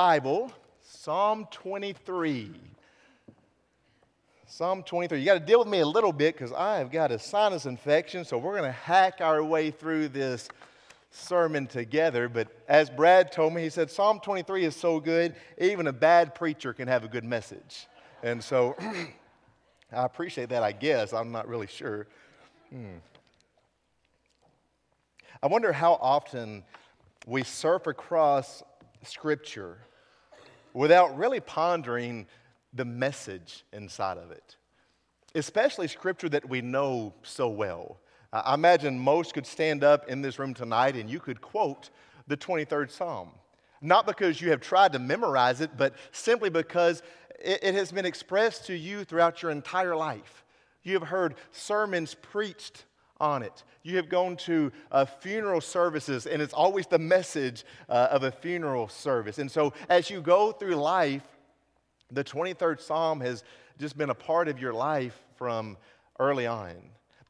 Bible, Psalm 23. Psalm 23. You got to deal with me a little bit because I have got a sinus infection, so we're going to hack our way through this sermon together. But as Brad told me, he said Psalm 23 is so good, even a bad preacher can have a good message. And so I appreciate that, I guess. I'm not really sure. Hmm. I wonder how often we surf across Scripture without really pondering the message inside of it, especially scripture that we know so well. I imagine most could stand up in this room tonight and you could quote the 23rd Psalm. Not because you have tried to memorize it, but simply because it, it has been expressed to you throughout your entire life. You have heard sermons preached on it. You have gone to uh, funeral services, and it's always the message uh, of a funeral service. And so, as you go through life, the 23rd Psalm has just been a part of your life from early on.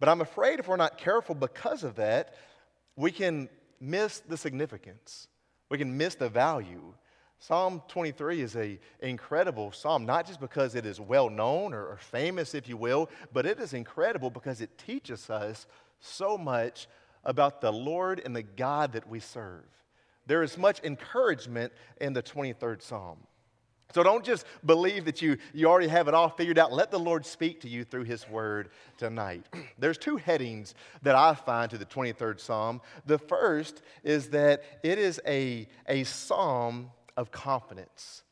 But I'm afraid if we're not careful because of that, we can miss the significance. We can miss the value. Psalm 23 is an incredible psalm, not just because it is well known or, or famous, if you will, but it is incredible because it teaches us so much about the Lord and the God that we serve. There is much encouragement in the 23rd Psalm. So don't just believe that you, you already have it all figured out. Let the Lord speak to you through His Word tonight. There's two headings that I find to the 23rd Psalm. The first is that it is a, a psalm of confidence.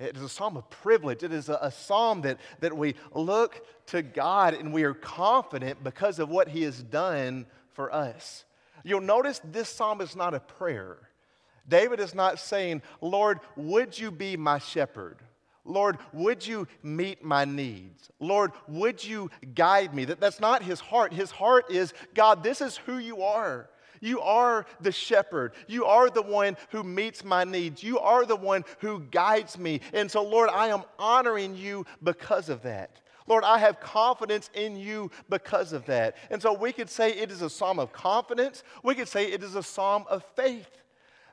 It is a psalm of privilege. It is a, a, psalm that, that we look to God and we are confident because of what He has done for us. You'll notice this psalm is not a prayer. David is not saying, Lord, would you be my shepherd? Lord, would you meet my needs? Lord, would you guide me? That, that's not his heart. His heart is, God, this is who you are. You are the shepherd. You are the one who meets my needs. You are the one who guides me. And so, Lord, I am honoring you because of that. Lord, I have confidence in you because of that. And so we could say it is a psalm of confidence. We could say it is a psalm of faith.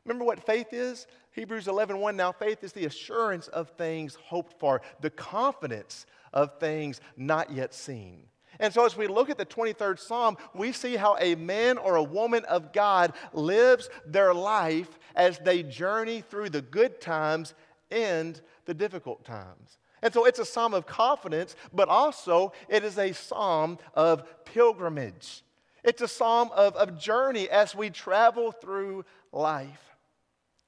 Remember what faith is? Hebrews 11 1. Now, faith is the assurance of things hoped for, the confidence of things not yet seen. And so, as we look at the 23rd Psalm, we see how a man or a woman of God lives their life as they journey through the good times and the difficult times. And so, it's a psalm of confidence, but also it is a psalm of pilgrimage. It's a psalm of, of journey as we travel through life.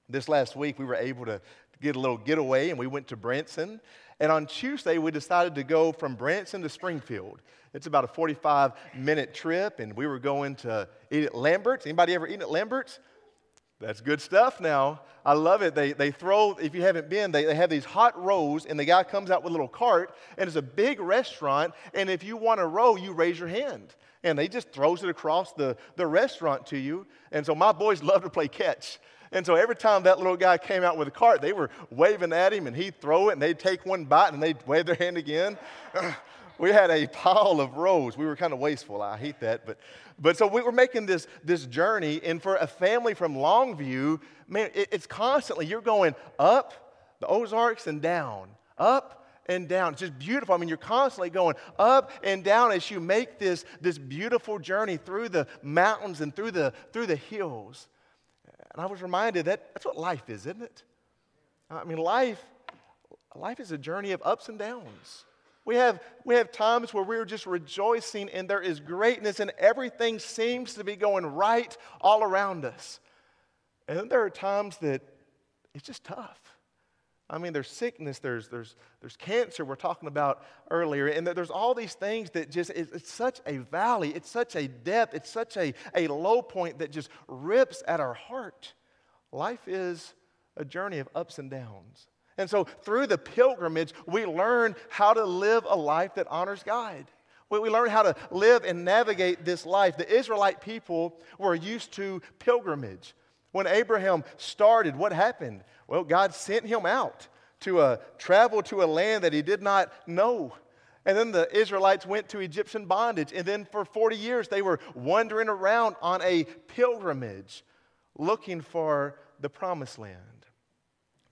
This last week, we were able to get a little getaway and we went to Branson. And on Tuesday, we decided to go from Branson to Springfield. It's about a 45 minute trip, and we were going to eat at Lambert's. Anybody ever eaten at Lambert's? That's good stuff now. I love it. They, they throw, if you haven't been, they, they have these hot rows, and the guy comes out with a little cart, and it's a big restaurant. And if you want a row, you raise your hand. And they just throws it across the, the restaurant to you. And so my boys love to play catch. And so every time that little guy came out with a cart, they were waving at him, and he'd throw it, and they'd take one bite, and they'd wave their hand again. we had a pile of rows. We were kind of wasteful. I hate that. But, but so we were making this, this journey, and for a family from Longview, man, it, it's constantly, you're going up the Ozarks and down, up and down. It's just beautiful. I mean, you're constantly going up and down as you make this, this beautiful journey through the mountains and through the, through the hills. And I was reminded that that's what life is, isn't it? I mean, life, life is a journey of ups and downs. We have, we have times where we're just rejoicing and there is greatness and everything seems to be going right all around us. And then there are times that it's just tough. I mean, there's sickness, there's, there's, there's cancer we're talking about earlier, and there's all these things that just, it's, such a valley, it's such a depth, it's such a, a low point that just rips at our heart. Life is a journey of ups and downs. And so through the pilgrimage, we learn how to live a life that honors God. We, learn how to live and navigate this life. The Israelite people were used to pilgrimage. When Abraham started, what happened? Well, God sent him out to uh, travel to a land that he did not know. And then the Israelites went to Egyptian bondage. And then for 40 years, they were wandering around on a pilgrimage looking for the promised land.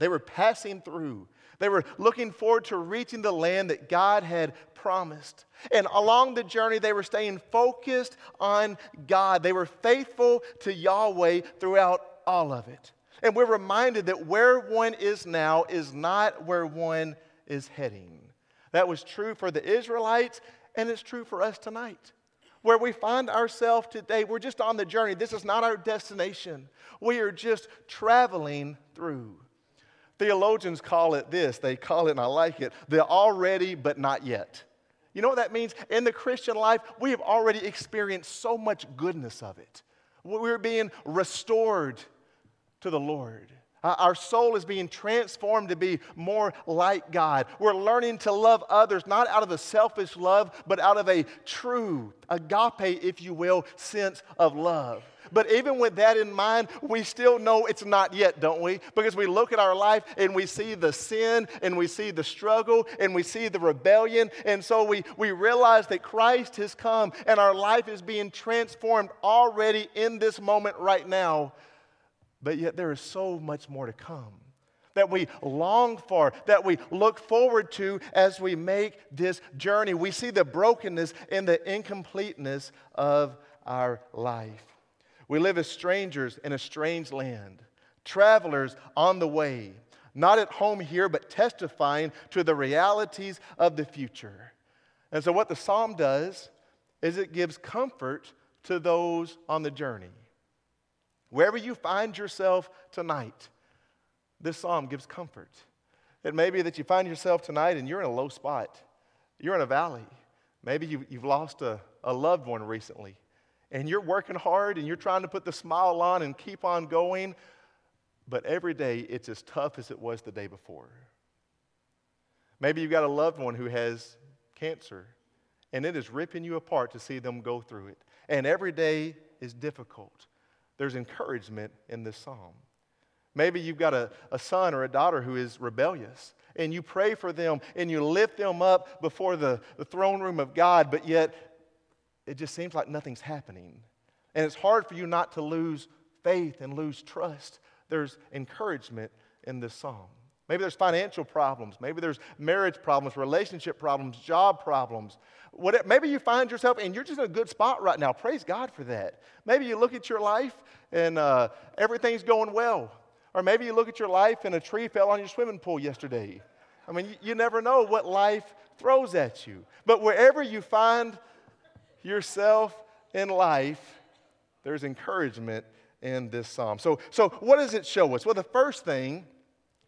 They were passing through. They were looking forward to reaching the land that God had promised. And along the journey, they were staying focused on God. They were faithful to Yahweh throughout all of it. And we're reminded that where one is now is not where one is heading. That was true for the Israelites, and it's true for us tonight. Where we find ourselves today, we're just on the journey. This is not our destination. We are just traveling through. Theologians call it this, they call it, and I like it, the already but not yet. You know what that means? In the Christian life, we have already experienced so much goodness of it. We're being restored to the Lord. Our soul is being transformed to be more like God. We're learning to love others, not out of a selfish love, but out of a true, agape, if you will, sense of love. But even with that in mind, we still know it's not yet, don't we? Because we look at our life and we see the sin and we see the struggle and we see the rebellion. And so we, we realize that Christ has come and our life is being transformed already in this moment right now. But yet there is so much more to come that we long for, that we look forward to as we make this journey. We see the brokenness and the incompleteness of our life. We live as strangers in a strange land, travelers on the way, not at home here, but testifying to the realities of the future. And so, what the psalm does is it gives comfort to those on the journey. Wherever you find yourself tonight, this psalm gives comfort. It may be that you find yourself tonight and you're in a low spot, you're in a valley. Maybe you, have lost a, a loved one recently and you're working hard and you're trying to put the smile on and keep on going, but every day it's as tough as it was the day before. Maybe you've got a loved one who has cancer and it is ripping you apart to see them go through it. And every day is difficult. There's encouragement in this psalm. Maybe you've got a, a son or a daughter who is rebellious, and you pray for them and you lift them up before the, the throne room of God, but yet it just seems like nothing's happening. And it's hard for you not to lose faith and lose trust. There's encouragement in this psalm. Maybe there's financial problems. Maybe there's marriage problems, relationship problems, job problems. Whatever. Maybe you find yourself and you're just in a good spot right now. Praise God for that. Maybe you look at your life and uh, everything's going well. Or maybe you look at your life and a tree fell on your swimming pool yesterday. I mean, you, you never know what life throws at you. But wherever you find yourself in life, there's encouragement in this psalm. So, so what does it show us? Well, the first thing,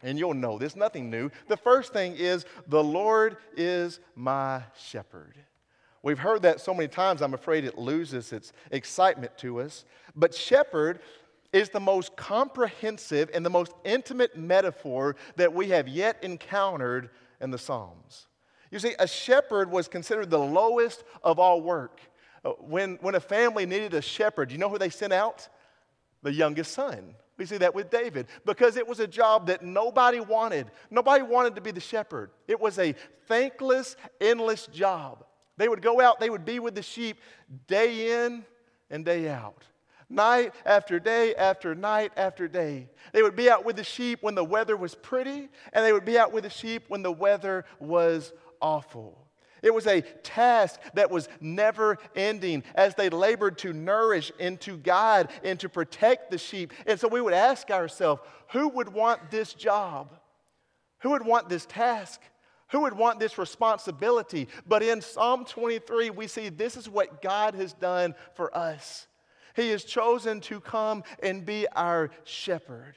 and you'll know this, nothing new. The first thing is the Lord is my shepherd. We've heard that so many times, I'm afraid it loses its excitement to us. But shepherd is the most comprehensive and the most intimate metaphor that we have yet encountered in the Psalms. You see, a shepherd was considered the lowest of all work. Uh, when, when a family needed a shepherd, you know who they sent out? The youngest son. We see that with David because it was a job that nobody wanted. Nobody wanted to be the shepherd. It was a thankless, endless job. They would go out, they would be with the sheep day in and day out night after day after night after day. They would be out with the sheep when the weather was pretty, and they would be out with the sheep when the weather was awful. It was a task that was never ending as they labored to nourish and to guide and to protect the sheep. And so we would ask ourselves who would want this job? Who would want this task? Who would want this responsibility? But in Psalm 23, we see this is what God has done for us. He has chosen to come and be our shepherd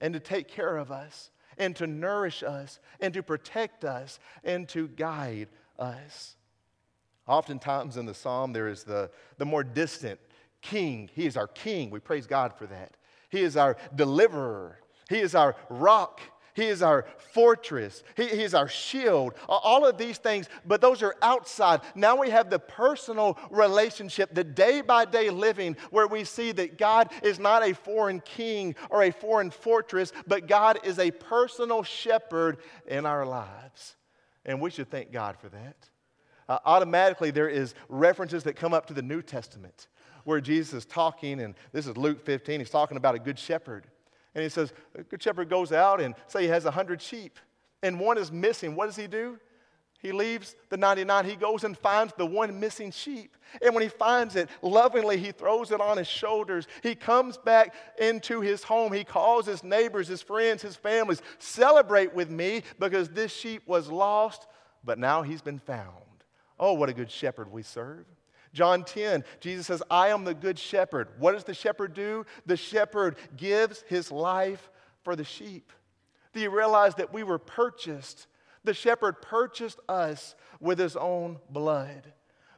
and to take care of us and to nourish us and to protect us and to guide us. Oftentimes in the psalm, there is the, the more distant king. He is our king. We praise God for that. He is our deliverer. He is our rock. He is our fortress. He, he, is our shield. All of these things, but those are outside. Now we have the personal relationship, the day by day living, where we see that God is not a foreign king or a foreign fortress, but God is a personal shepherd in our lives. And we should thank God for that. Uh, automatically, there is references that come up to the New Testament where Jesus is talking, and this is Luke 15, he's talking about a good shepherd. And he says, a good shepherd goes out and say he has 100 sheep, and one is missing. What does he do? He leaves the 99. He goes and finds the one missing sheep. And when he finds it, lovingly, he throws it on his shoulders. He comes back into his home. He calls his neighbors, his friends, his families, celebrate with me because this sheep was lost, but now he's been found. Oh, what a good shepherd we serve. John 10, Jesus says, I am the good shepherd. What does the shepherd do? The shepherd gives his life for the sheep. Do you realize that we were purchased? The shepherd purchased us with his own blood.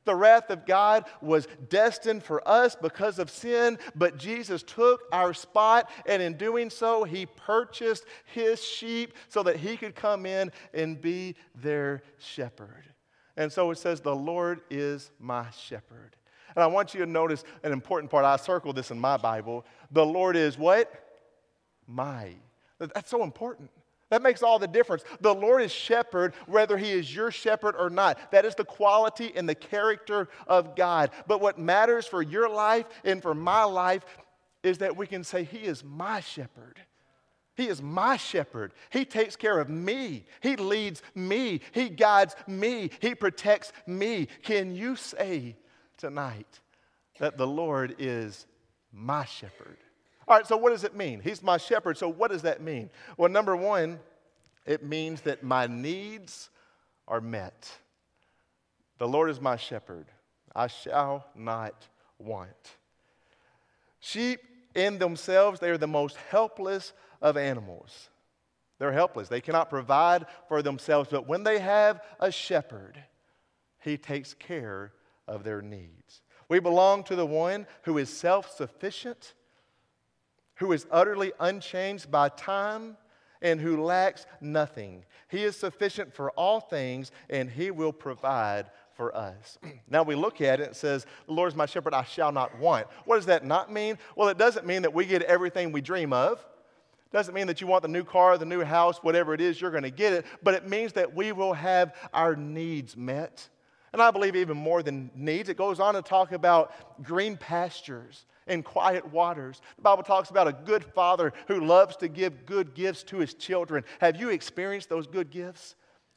The wrath of God was destined for us because of sin, but Jesus took our spot, and in doing so, he purchased his sheep so that he could come in and be their shepherd. And so it says, The Lord is my shepherd. And I want you to notice an important part. I circled this in my Bible. The Lord is what? My. That's so important. That makes all the difference. The Lord is shepherd, whether he is your shepherd or not. That is the quality and the character of God. But what matters for your life and for my life is that we can say, He is my shepherd. He is my shepherd. He takes care of me. He leads me. He guides me. He protects me. Can you say tonight that the Lord is my shepherd? All right, so what does it mean? He's my shepherd. So what does that mean? Well, number one, it means that my needs are met. The Lord is my shepherd. I shall not want. Sheep in themselves, they are the most helpless of animals. They're helpless. They cannot provide for themselves, but when they have a shepherd, he takes care of their needs. We belong to the one who is self sufficient who is utterly unchanged by time and who lacks nothing. He is sufficient for all things, and He will provide for us. now we look at it, it says, The Lord is my shepherd, I shall not want. What does that not mean? Well, it doesn't mean that we get everything we dream of. Doesn't mean that you want the new car, the new house, whatever it is, you're going to get it, but it means that we will have our needs met. And I believe even more than needs, it goes on to talk about green pastures and quiet waters. The Bible talks about a good father who loves to give good gifts to his children. Have you experienced those good gifts?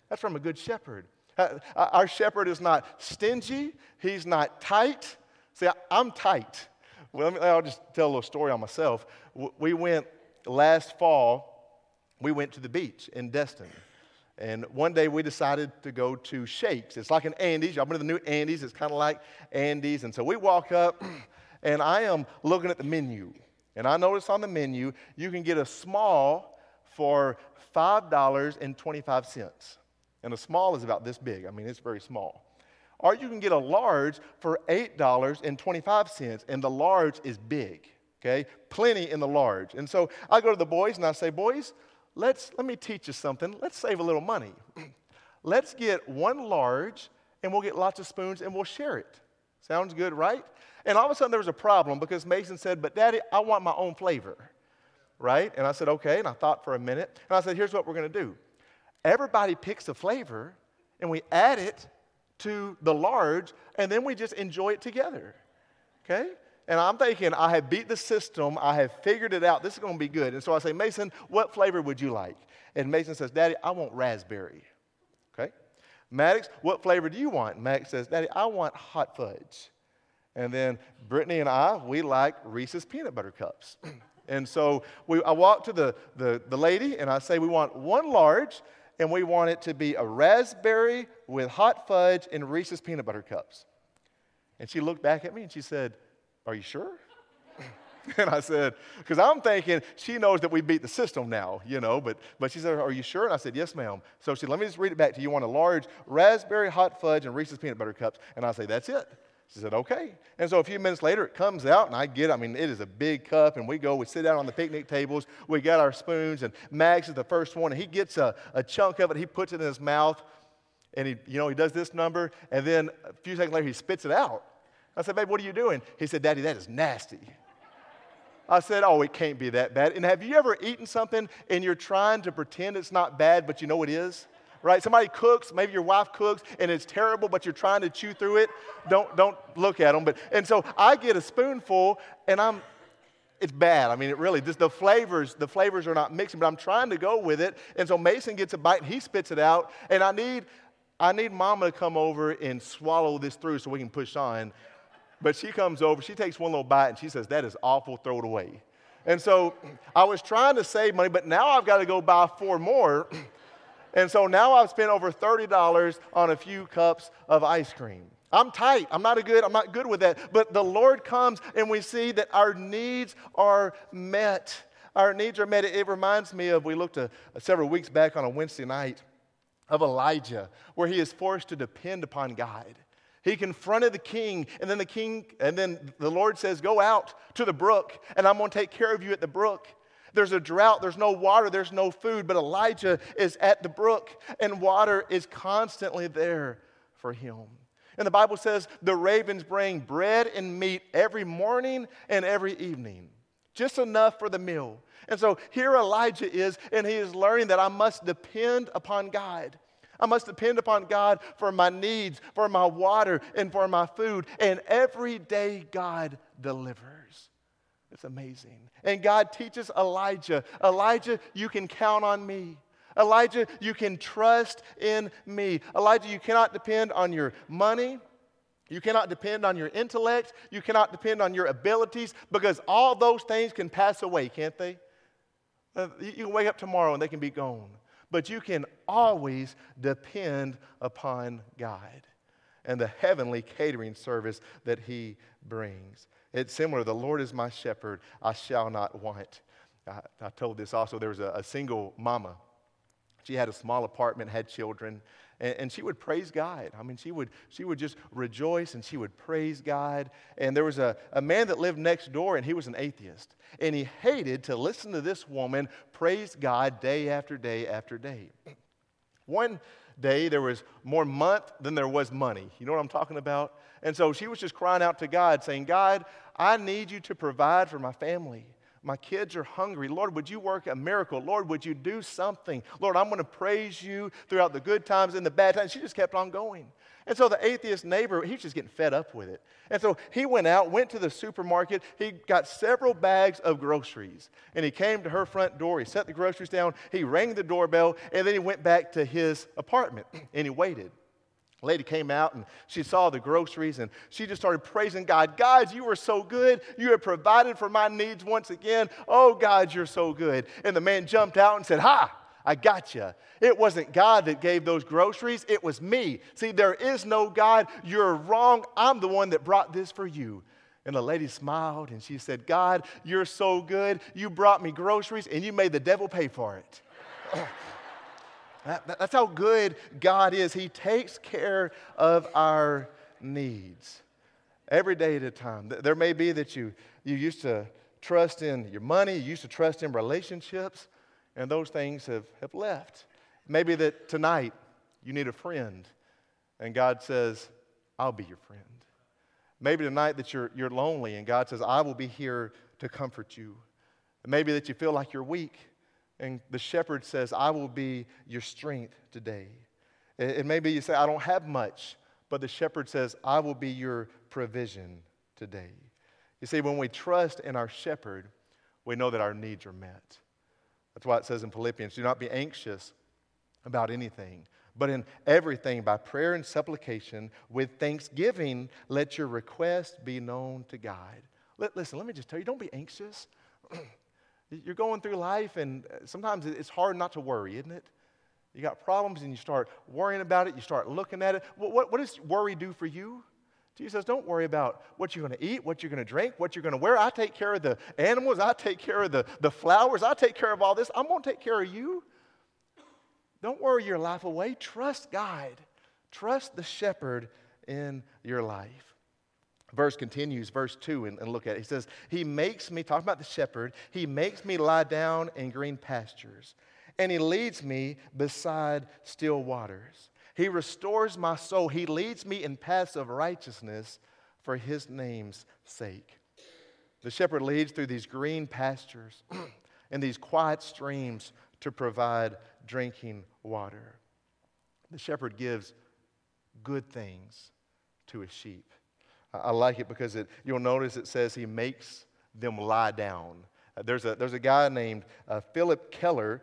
That's from a good shepherd. Uh, uh, our shepherd is not stingy, he's not tight. See, I'm tight. Well, I'll just tell a little story on myself. We went last fall, we went to the beach in Destin. And one day we decided to go to Shakes. It's like an Andy's. Y'all to the new Andy's? It's kind of like Andy's. And so we walk up, and I am looking at the menu. And I notice on the menu, you can get a small for $5.25. And a small is about this big. I mean, it's very small. Or you can get a large for $8.25, and the large is big, okay? Plenty in the large. And so I go to the boys and I say, Boys, let's, let me teach you something. Let's save a little money. let's get one large, and we'll get lots of spoons, and we'll share it. Sounds good, right? And all of a sudden there was a problem because Mason said, But daddy, I want my own flavor. Right? And I said, Okay. And I thought for a minute. And I said, Here's what we're going to do everybody picks a flavor and we add it to the large and then we just enjoy it together. Okay? And I'm thinking, I have beat the system. I have figured it out. This is going to be good. And so I say, Mason, what flavor would you like? And Mason says, Daddy, I want raspberry. Okay? Maddox, what flavor do you want? Maddox says, Daddy, I want hot fudge. And then Brittany and I, we like Reese's peanut butter cups. and so we, I walk to the, the, the lady and I say, We want one large, and we want it to be a raspberry with hot fudge and Reese's peanut butter cups. And she looked back at me and she said, Are you sure? and I said, because I'm thinking she knows that we beat the system now, you know, but, but she said, Are you sure? And I said, Yes, ma'am. So she said, Let me just read it back to you. You want a large raspberry hot fudge and Reese's peanut butter cups. And I say, That's it. She said, okay. And so a few minutes later, it comes out, and I get, I mean, it is a big cup, and we go, we sit down on the picnic tables, we got our spoons, and Max is the first one, and he gets a, a chunk of it, he puts it in his mouth, and he, you know, he does this number, and then a few seconds later, he spits it out. I said, babe, what are you doing? He said, Daddy, that is nasty. I said, oh, it can't be that bad. And have you ever eaten something and you're trying to pretend it's not bad, but you know it is? right? Somebody cooks, maybe your wife cooks, and it's terrible, but you're trying to chew through it. Don't, don't look at them. But, and so I get a spoonful, and I'm, it's bad. I mean, it really, just the flavors, the flavors are not mixing, but I'm trying to go with it. And so Mason gets a bite and he spits it out. And I need, I need mama to come over and swallow this through so we can push on. But she comes over, she takes one little bite and she says, That is awful, throw it away. And so I was trying to save money, but now I've got to go buy four more. And so now I've spent over $30 on a few cups of ice cream. I'm tight. I'm not a good, I'm not good with that. But the Lord comes and we see that our needs are met. Our needs are met. It reminds me of, we looked a, several weeks back on a Wednesday night of Elijah, where he is forced to depend upon God. He confronted the king, and then the king, and then the Lord says, Go out to the brook, and I'm going to take care of you at the brook. There's a drought, there's no water, there's no food, but Elijah is at the brook, and water is constantly there for him. And the Bible says the ravens bring bread and meat every morning and every evening, just enough for the meal. And so here Elijah is, and he is learning that I must depend upon God. I must depend upon God for my needs, for my water, and for my food. And every day God delivers. It's amazing. And God teaches Elijah Elijah, you can count on me. Elijah, you can trust in me. Elijah, you cannot depend on your money. You cannot depend on your intellect. You cannot depend on your abilities because all those things can pass away, can't they? Uh, you can wake up tomorrow and they can be gone. But you can always depend upon God and the heavenly catering service that He brings. It's similar. The Lord is my shepherd, I shall not want. I, I told this also. There was a, a single mama she had a small apartment, had children, and, and, she would praise God. I mean, she would, she would just rejoice and she would praise God. And there was a, a man that lived next door, and he was an atheist. And he hated to listen to this woman praise God day after day after day. One day, there was more month than there was money. You know what I'm talking about? And so she was just crying out to God, saying, God, I need you to provide for my family. My kids are hungry. Lord, would you work a miracle? Lord, would you do something? Lord, I'm going to praise you throughout the good times and the bad times. She just kept on going. And so the atheist neighbor, he was just getting fed up with it. And so he went out, went to the supermarket. He got several bags of groceries. And he came to her front door. He set the groceries down. He rang the doorbell. And then he went back to his apartment and he waited lady came out and she saw the groceries and she just started praising God. God, you were so good. You have provided for my needs once again. Oh, God, you're so good. And the man jumped out and said, Ha, I got you. It wasn't God that gave those groceries, it was me. See, there is no God. You're wrong. I'm the one that brought this for you. And the lady smiled and she said, God, you're so good. You brought me groceries and you made the devil pay for it. That, that's how good God is. He takes care of our needs every day at a time. There may be that you, you used to trust in your money, you used to trust in relationships, and those things have, have left. Maybe that tonight you need a friend, and God says, I'll be your friend. Maybe tonight that you're, you're lonely, and God says, I will be here to comfort you. Maybe that you feel like you're weak, and the shepherd says, I will be your strength today. And maybe you say, I don't have much, but the shepherd says, I will be your provision today. You see, when we trust in our shepherd, we know that our needs are met. That's why it says in Philippians, do not be anxious about anything, but in everything, by prayer and supplication, with thanksgiving, let your request be known to God. Listen, let me just tell you, don't be anxious. You're going through life, and uh, sometimes it's hard not to worry, isn't it? You got problems, and you start worrying about it. You start looking at it. What, what, what does worry do for you? Jesus says, Don't worry about what you're going to eat, what you're going to drink, what you're going to wear. I take care of the animals. I take care of the, the flowers. I take care of all this. I'm going to take care of you. Don't worry your life away. Trust God. Trust the shepherd in your life verse continues, verse 2, and, and, look at it. He says, He makes me, talking about the shepherd, He makes me lie down in green pastures, and He leads me beside still waters. He restores my soul. He leads me in paths of righteousness for His name's sake. The shepherd leads through these green pastures and these quiet streams to provide drinking water. The shepherd gives good things to his sheep. I like it because it, you'll notice it says he makes them lie down. Uh, there's, a, there's a guy named uh, Phillip Keller,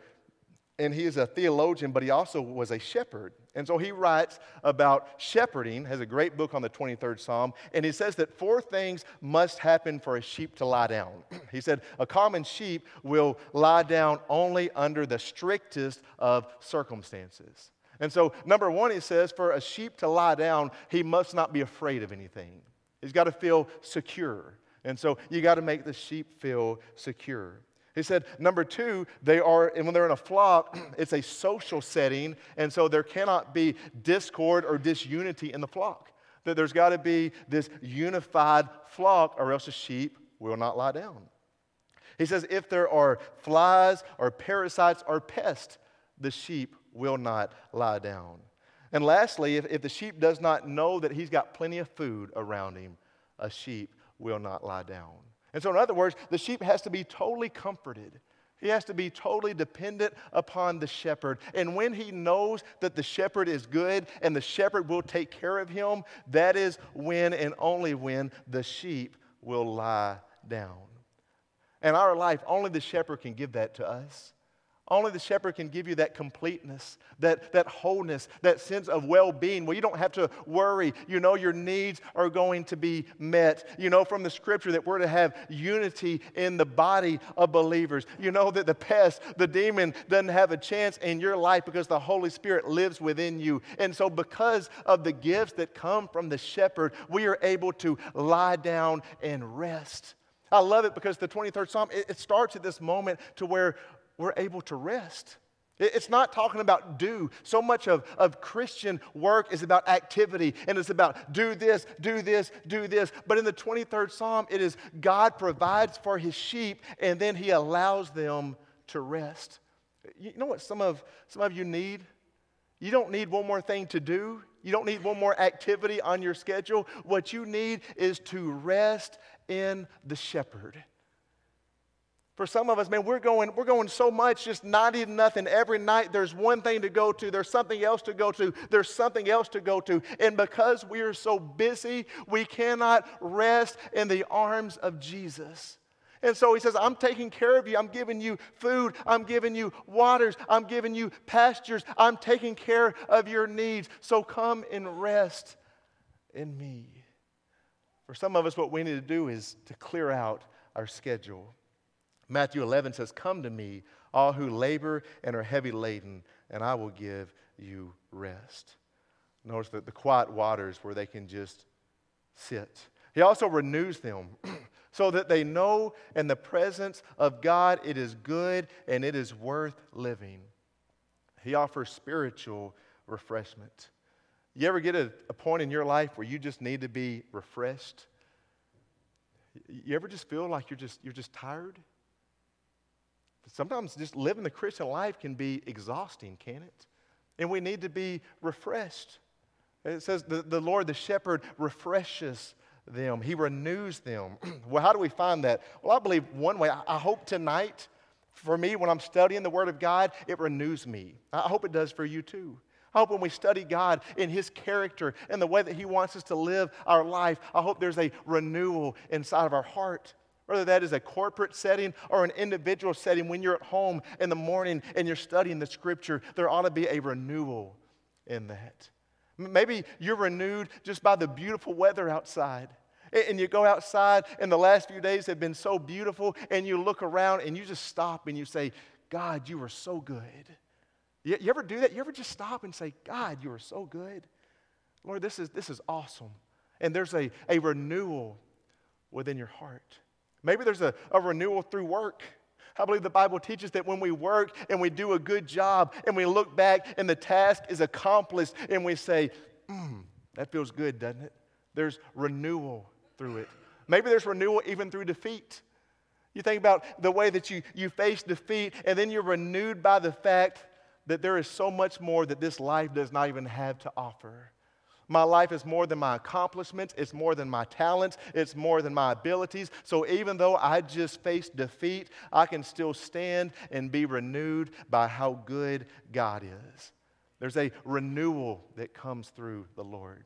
and he is a theologian, but he also was a shepherd. And so he writes about shepherding, has a great book on the 23rd Psalm, and he says that four things must happen for a sheep to lie down. he said, A common sheep will lie down only under the strictest of circumstances. And so, number one, he says, for a sheep to lie down, he must not be afraid of anything. He's got to feel secure. And so, you got to make the sheep feel secure. He said, number two, they are, and when they're in a flock, it's a social setting, and so there cannot be discord or disunity in the flock. That there's got to be this unified flock, or else the sheep will not lie down. He says, if there are flies or parasites or pests, the sheep will not lie down. And lastly, if, if the sheep does not know that he's got plenty of food around him, a sheep will not lie down. And so, in other words, the sheep has to be totally comforted. He has to be totally dependent upon the shepherd. And when he knows that the shepherd is good and the shepherd will take care of him, that is when and only when the sheep will lie down. In our life, only the shepherd can give that to us. Only the shepherd can give you that completeness, that, that wholeness, that sense of well being where you don't have to worry. You know your needs are going to be met. You know from the scripture that we're to have unity in the body of believers. You know that the pest, the demon, doesn't have a chance in your life because the Holy Spirit lives within you. And so, because of the gifts that come from the shepherd, we are able to lie down and rest. I love it because the 23rd Psalm, it, starts at this moment to where we're able to rest. It's not talking about do. So much of, of Christian work is about activity and it's about do this, do this, do this. But in the 23rd Psalm, it is God provides for his sheep and then he allows them to rest. You know what some of, some of you need? You don't need one more thing to do. You don't need one more activity on your schedule. What you need is to rest in the shepherd. For some of us, man, we're going, we're going so much, just not eating nothing. Every night there's one thing to go to, there's something else to go to, there's something else to go to. And because we are so busy, we cannot rest in the arms of Jesus. And so he says, I'm taking care of you. I'm giving you food. I'm giving you waters. I'm giving you pastures. I'm taking care of your needs. So come and rest in me. For some of us, what we need to do is to clear out our schedule. Matthew 11 says, Come to me, all who labor and are heavy laden, and I will give you rest. Notice that the quiet waters where they can just sit. He also renews them so that they know in the presence of God it is good and it is worth living. He offers spiritual refreshment. You ever get a, a point in your life where you just need to be refreshed? You ever just feel like you're just, you're just tired? Sometimes just living the Christian life can be exhausting, can it? And we need to be refreshed. It says the, the Lord, the shepherd, refreshes them, He renews them. well, how do we find that? Well, I believe one way, I hope tonight, for me, when I'm studying the Word of God, it renews me. I hope it does for you too. I hope when we study God in His character and the way that He wants us to live our life, I hope there's a renewal inside of our heart. Whether that is a corporate setting or an individual setting, when you're at home in the morning and you're studying the scripture, there ought to be a renewal in that. Maybe you're renewed just by the beautiful weather outside. And you go outside, and the last few days have been so beautiful, and you look around and you just stop and you say, God, you are so good. You, ever do that? You ever just stop and say, God, you are so good? Lord, this is, this is awesome. And there's a, a renewal within your heart. Maybe there's a, a renewal through work. I believe the Bible teaches that when we work and we do a good job and we look back and the task is accomplished and we say, mm, that feels good, doesn't it? There's renewal through it. Maybe there's renewal even through defeat. You think about the way that you, you face defeat and then you're renewed by the fact that there is so much more that this life does not even have to offer. My life is more than my accomplishments, it's more than my talents, it's more than my abilities. So even though I just faced defeat, I can still stand and be renewed by how good God is. There's a renewal that comes through the Lord.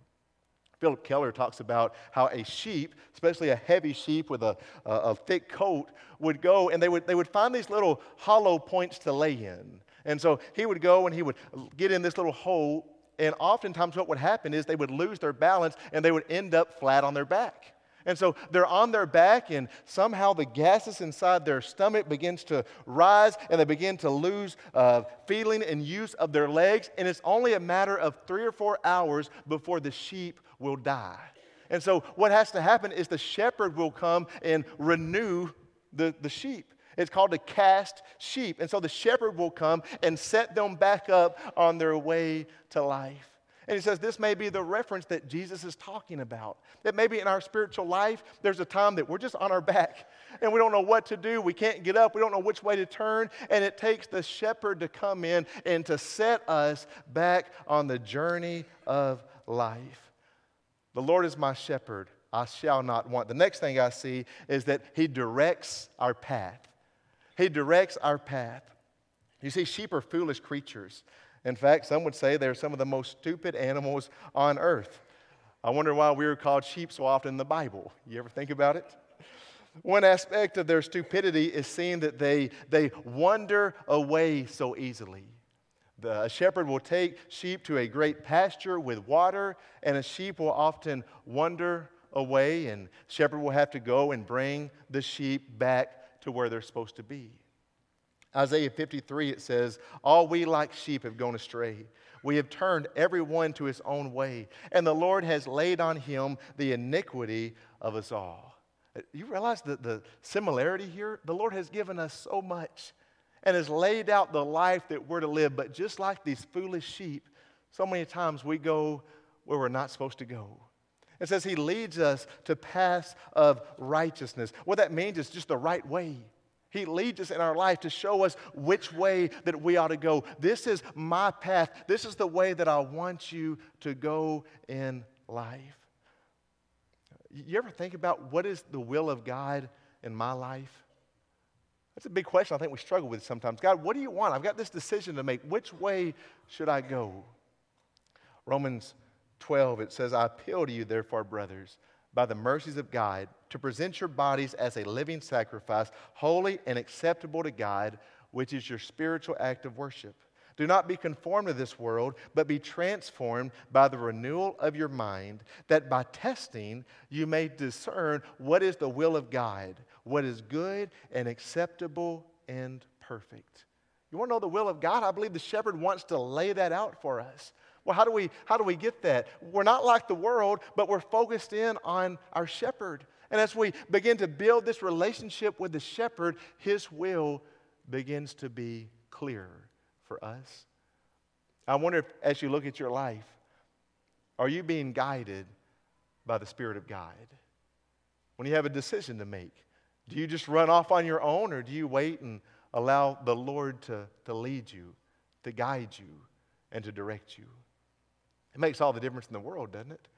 Phillip Keller talks about how a sheep, especially a heavy sheep with a, a, a, thick coat, would go and they would, they would find these little hollow points to lay in. And so he would go and he would get in this little hole, and oftentimes what would happen is they would lose their balance and they would end up flat on their back. And so they're on their back, and somehow the gases inside their stomach begins to rise, and they begin to lose uh, feeling and use of their legs. And it's only a matter of three or four hours before the sheep will die. And so what has to happen is the shepherd will come and renew the, the sheep. It's called a cast sheep. And so the shepherd will come and set them back up on their way to life. And he says this may be the reference that Jesus is talking about. That maybe in our spiritual life, there's a time that we're just on our back and we don't know what to do. We can't get up. We don't know which way to turn. And it takes the shepherd to come in and to set us back on the journey of life. The Lord is my shepherd. I shall not want. The next thing I see is that he directs our path. He directs our path. You see, sheep are foolish creatures. In fact, some would say they're some of the most stupid animals on earth. I wonder why we are called sheep so often in the Bible. You ever think about it? One aspect of their stupidity is seeing that they, they wander away so easily. The, a shepherd will take sheep to a great pasture with water, and a sheep will often wander away, and shepherd will have to go and bring the sheep back to where they're supposed to be. Isaiah 53, it says, All we like sheep have gone astray. We have turned every one to his own way, and the Lord has laid on him the iniquity of us all. Uh, you realize the, the similarity here? The Lord has given us so much and has laid out the life that we're to live, but just like these foolish sheep, so many times we go where we're not supposed to go. It says he leads us to paths of righteousness. What that means is just the right way. He leads us in our life to show us which way that we ought to go. This is my path. This is the way that I want you to go in life. You ever think about what is the will of God in my life? That's a big question I think we struggle with sometimes. God, what do you want? I've got this decision to make. Which way should I go? Romans 12, it says, I appeal to you, therefore, brothers by the mercies of God to present your bodies as a living sacrifice, holy and acceptable to God, which is your spiritual act of worship. Do not be conformed to this world, but be transformed by the renewal of your mind, that by testing you may discern what is the will of God, what is good and acceptable and perfect. You want to know the will of God? I believe the shepherd wants to lay that out for us. Well, how do we how do we get that? We're not like the world, but we're focused in on our shepherd. And as we begin to build this relationship with the shepherd, his will begins to be clearer for us. I wonder if as you look at your life, are you being guided by the Spirit of God? When you have a decision to make, do you just run off on your own or do you wait and allow the Lord to, to lead you, to guide you, and to direct you? It makes all the difference in the world, doesn't it?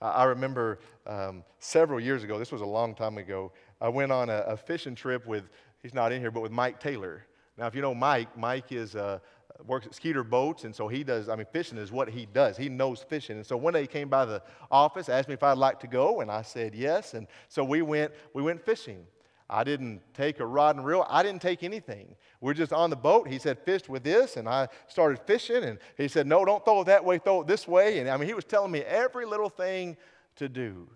I remember um, several years ago, this was a long time ago, I went on a, a, fishing trip with, he's not in here, but with Mike Taylor. Now, if you know Mike, Mike is, uh, works at Skeeter Boats, and so he does, I mean, fishing is what he does. He knows fishing. And so one day he came by the office, asked me if I'd like to go, and I said yes. And so we went, we went fishing. I didn't take a rod and reel. I didn't take anything. We're just on the boat. He said, fish with this. And I started fishing. And he said, no, don't throw it that way, throw it this way. And I mean, he was telling me every little thing to do.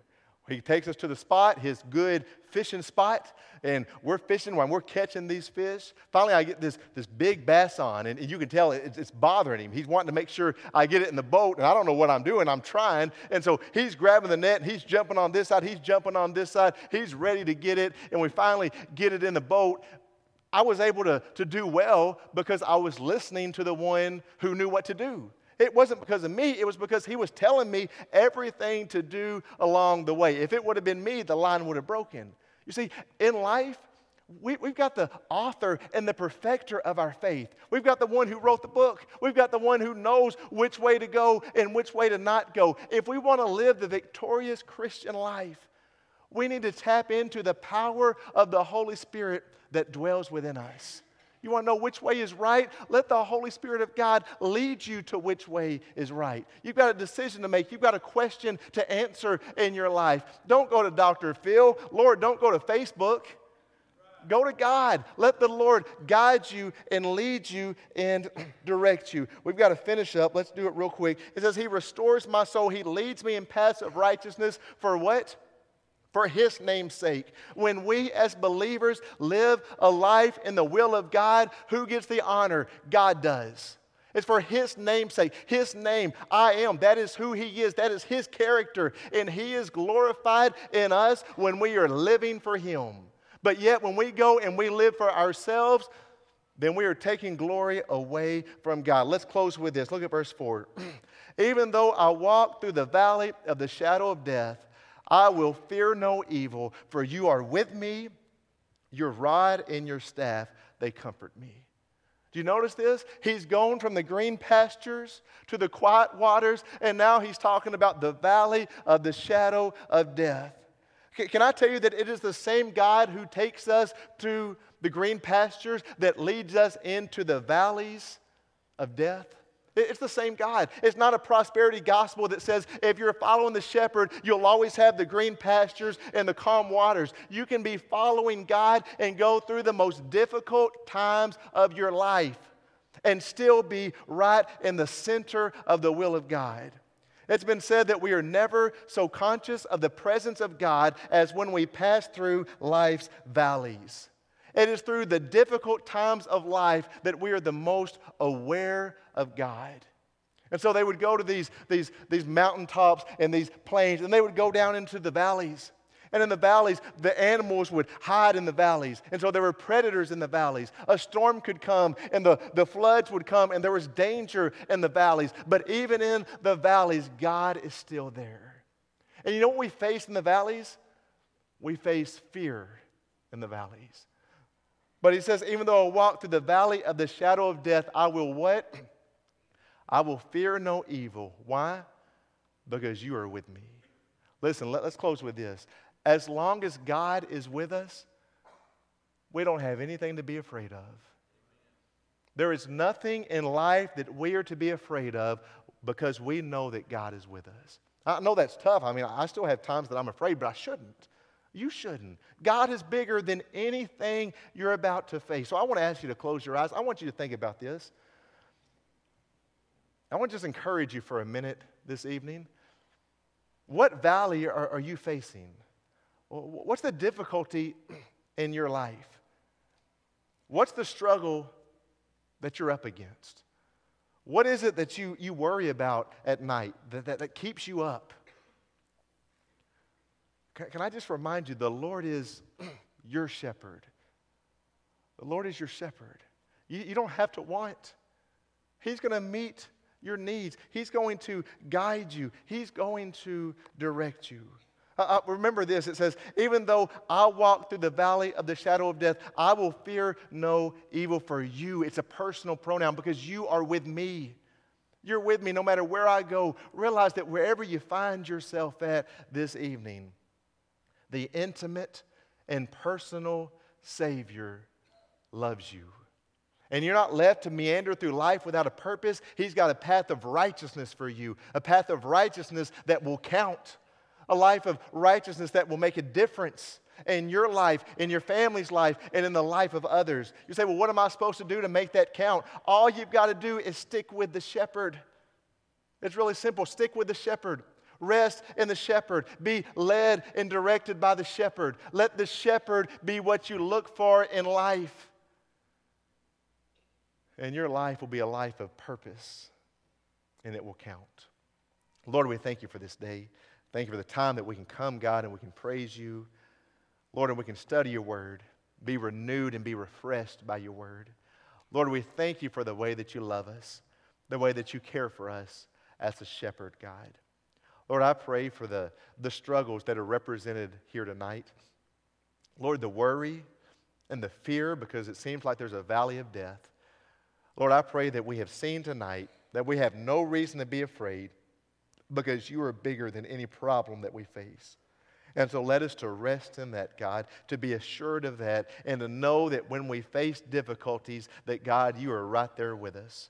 He takes us to the spot, his good fishing spot, and we're fishing when we're catching these fish. Finally, I get this, this big bass on, and you can tell it's, it's bothering him. He's wanting to make sure I get it in the boat, and I don't know what I'm doing. I'm trying. And so he's grabbing the net, and he's jumping on this side, he's jumping on this side. He's ready to get it, and we finally get it in the boat. I was able to, to do well because I was listening to the one who knew what to do. It wasn't because of me, it was because he was telling me everything to do along the way. If it would have been me, the line would have broken. You see, in life, we, have got the author and the perfecter of our faith. We've got the one who wrote the book. We've got the one who knows which way to go and which way to not go. If we want to live the victorious Christian life, we need to tap into the power of the Holy Spirit that dwells within us. You want to know which way is right? Let the Holy Spirit of God lead you to which way is right. You've got a decision to make. You've got a question to answer in your life. Don't go to Dr. Phil. Lord, don't go to Facebook. Go to God. Let the Lord guide you and lead you and direct you. We've got to finish up. Let's do it real quick. It says, He restores my soul. He leads me in paths of righteousness for what? For his name's sake. When we as believers live a life in the will of God, who gets the honor? God does. It's for his name's sake. His name, I am. That is who he is. That is his character. And he is glorified in us when we are living for him. But yet, when we go and we live for ourselves, then we are taking glory away from God. Let's close with this. Look at verse 4. Even though I walk through the valley of the shadow of death, I will fear no evil, for you are with me. Your rod and your staff, they comfort me. Do you notice this? He's gone from the green pastures to the quiet waters, and now he's talking about the valley of the shadow of death. Can I tell you that it is the same God who takes us to the green pastures that leads us into the valleys of death? It's the same God. It's not a prosperity gospel that says if you're following the shepherd, you'll always have the green pastures and the calm waters. You can be following God and go through the most difficult times of your life and still be right in the center of the will of God. It's been said that we are never so conscious of the presence of God as when we pass through life's valleys. It is through the difficult times of life that we are the most aware of God. And so they would go to these, these, these mountaintops and these plains, and they would go down into the valleys. And in the valleys, the animals would hide in the valleys. And so there were predators in the valleys. A storm could come, and the, the floods would come, and there was danger in the valleys. But even in the valleys, God is still there. And you know what we face in the valleys? We face fear in the valleys. But he says, even though I walk through the valley of the shadow of death, I will what? I will fear no evil. Why? Because you are with me. Listen, let, us close with this. As long as God is with us, we don't have anything to be afraid of. There is nothing in life that we are to be afraid of because we know that God is with us. I know that's tough. I mean, I still have times that I'm afraid, but I shouldn't. You shouldn't. God is bigger than anything you're about to face. So I want to ask you to close your eyes. I want you to think about this. I want to just encourage you for a minute this evening. What valley are, are you facing? What's the difficulty in your life? What's the struggle that you're up against? What is it that you, you worry about at night that, that, that keeps you up? Can, I just remind you the Lord is your shepherd? The Lord is your shepherd. You, you don't have to want, He's going to meet your needs. He's going to guide you, He's going to direct you. Uh, uh, remember this it says, Even though I walk through the valley of the shadow of death, I will fear no evil for you. It's a personal pronoun because you are with me. You're with me no matter where I go. Realize that wherever you find yourself at this evening, the intimate and personal Savior loves you. And you're not left to meander through life without a purpose. He's got a path of righteousness for you, a path of righteousness that will count, a life of righteousness that will make a difference in your life, in your family's life, and in the life of others. You say, Well, what am I supposed to do to make that count? All you've got to do is stick with the shepherd. It's really simple stick with the shepherd. Rest in the shepherd. Be led and directed by the shepherd. Let the shepherd be what you look for in life and your life will be a life of purpose and it will count. Lord, we thank you for this day. Thank you for the time that we can come, God, and we can praise you. Lord, and we can study your word, be renewed and be refreshed by your word. Lord, we thank you for the way that you love us, the way that you care for us as a shepherd, God. Lord, I pray for the, the struggles that are represented here tonight. Lord, the worry and the fear because it seems like there's a valley of death. Lord, I pray that we have seen tonight that we have no reason to be afraid because you are bigger than any problem that we face. And so let us to rest in that, God, to be assured of that, and to know that when we face difficulties, that God, you are right there with us.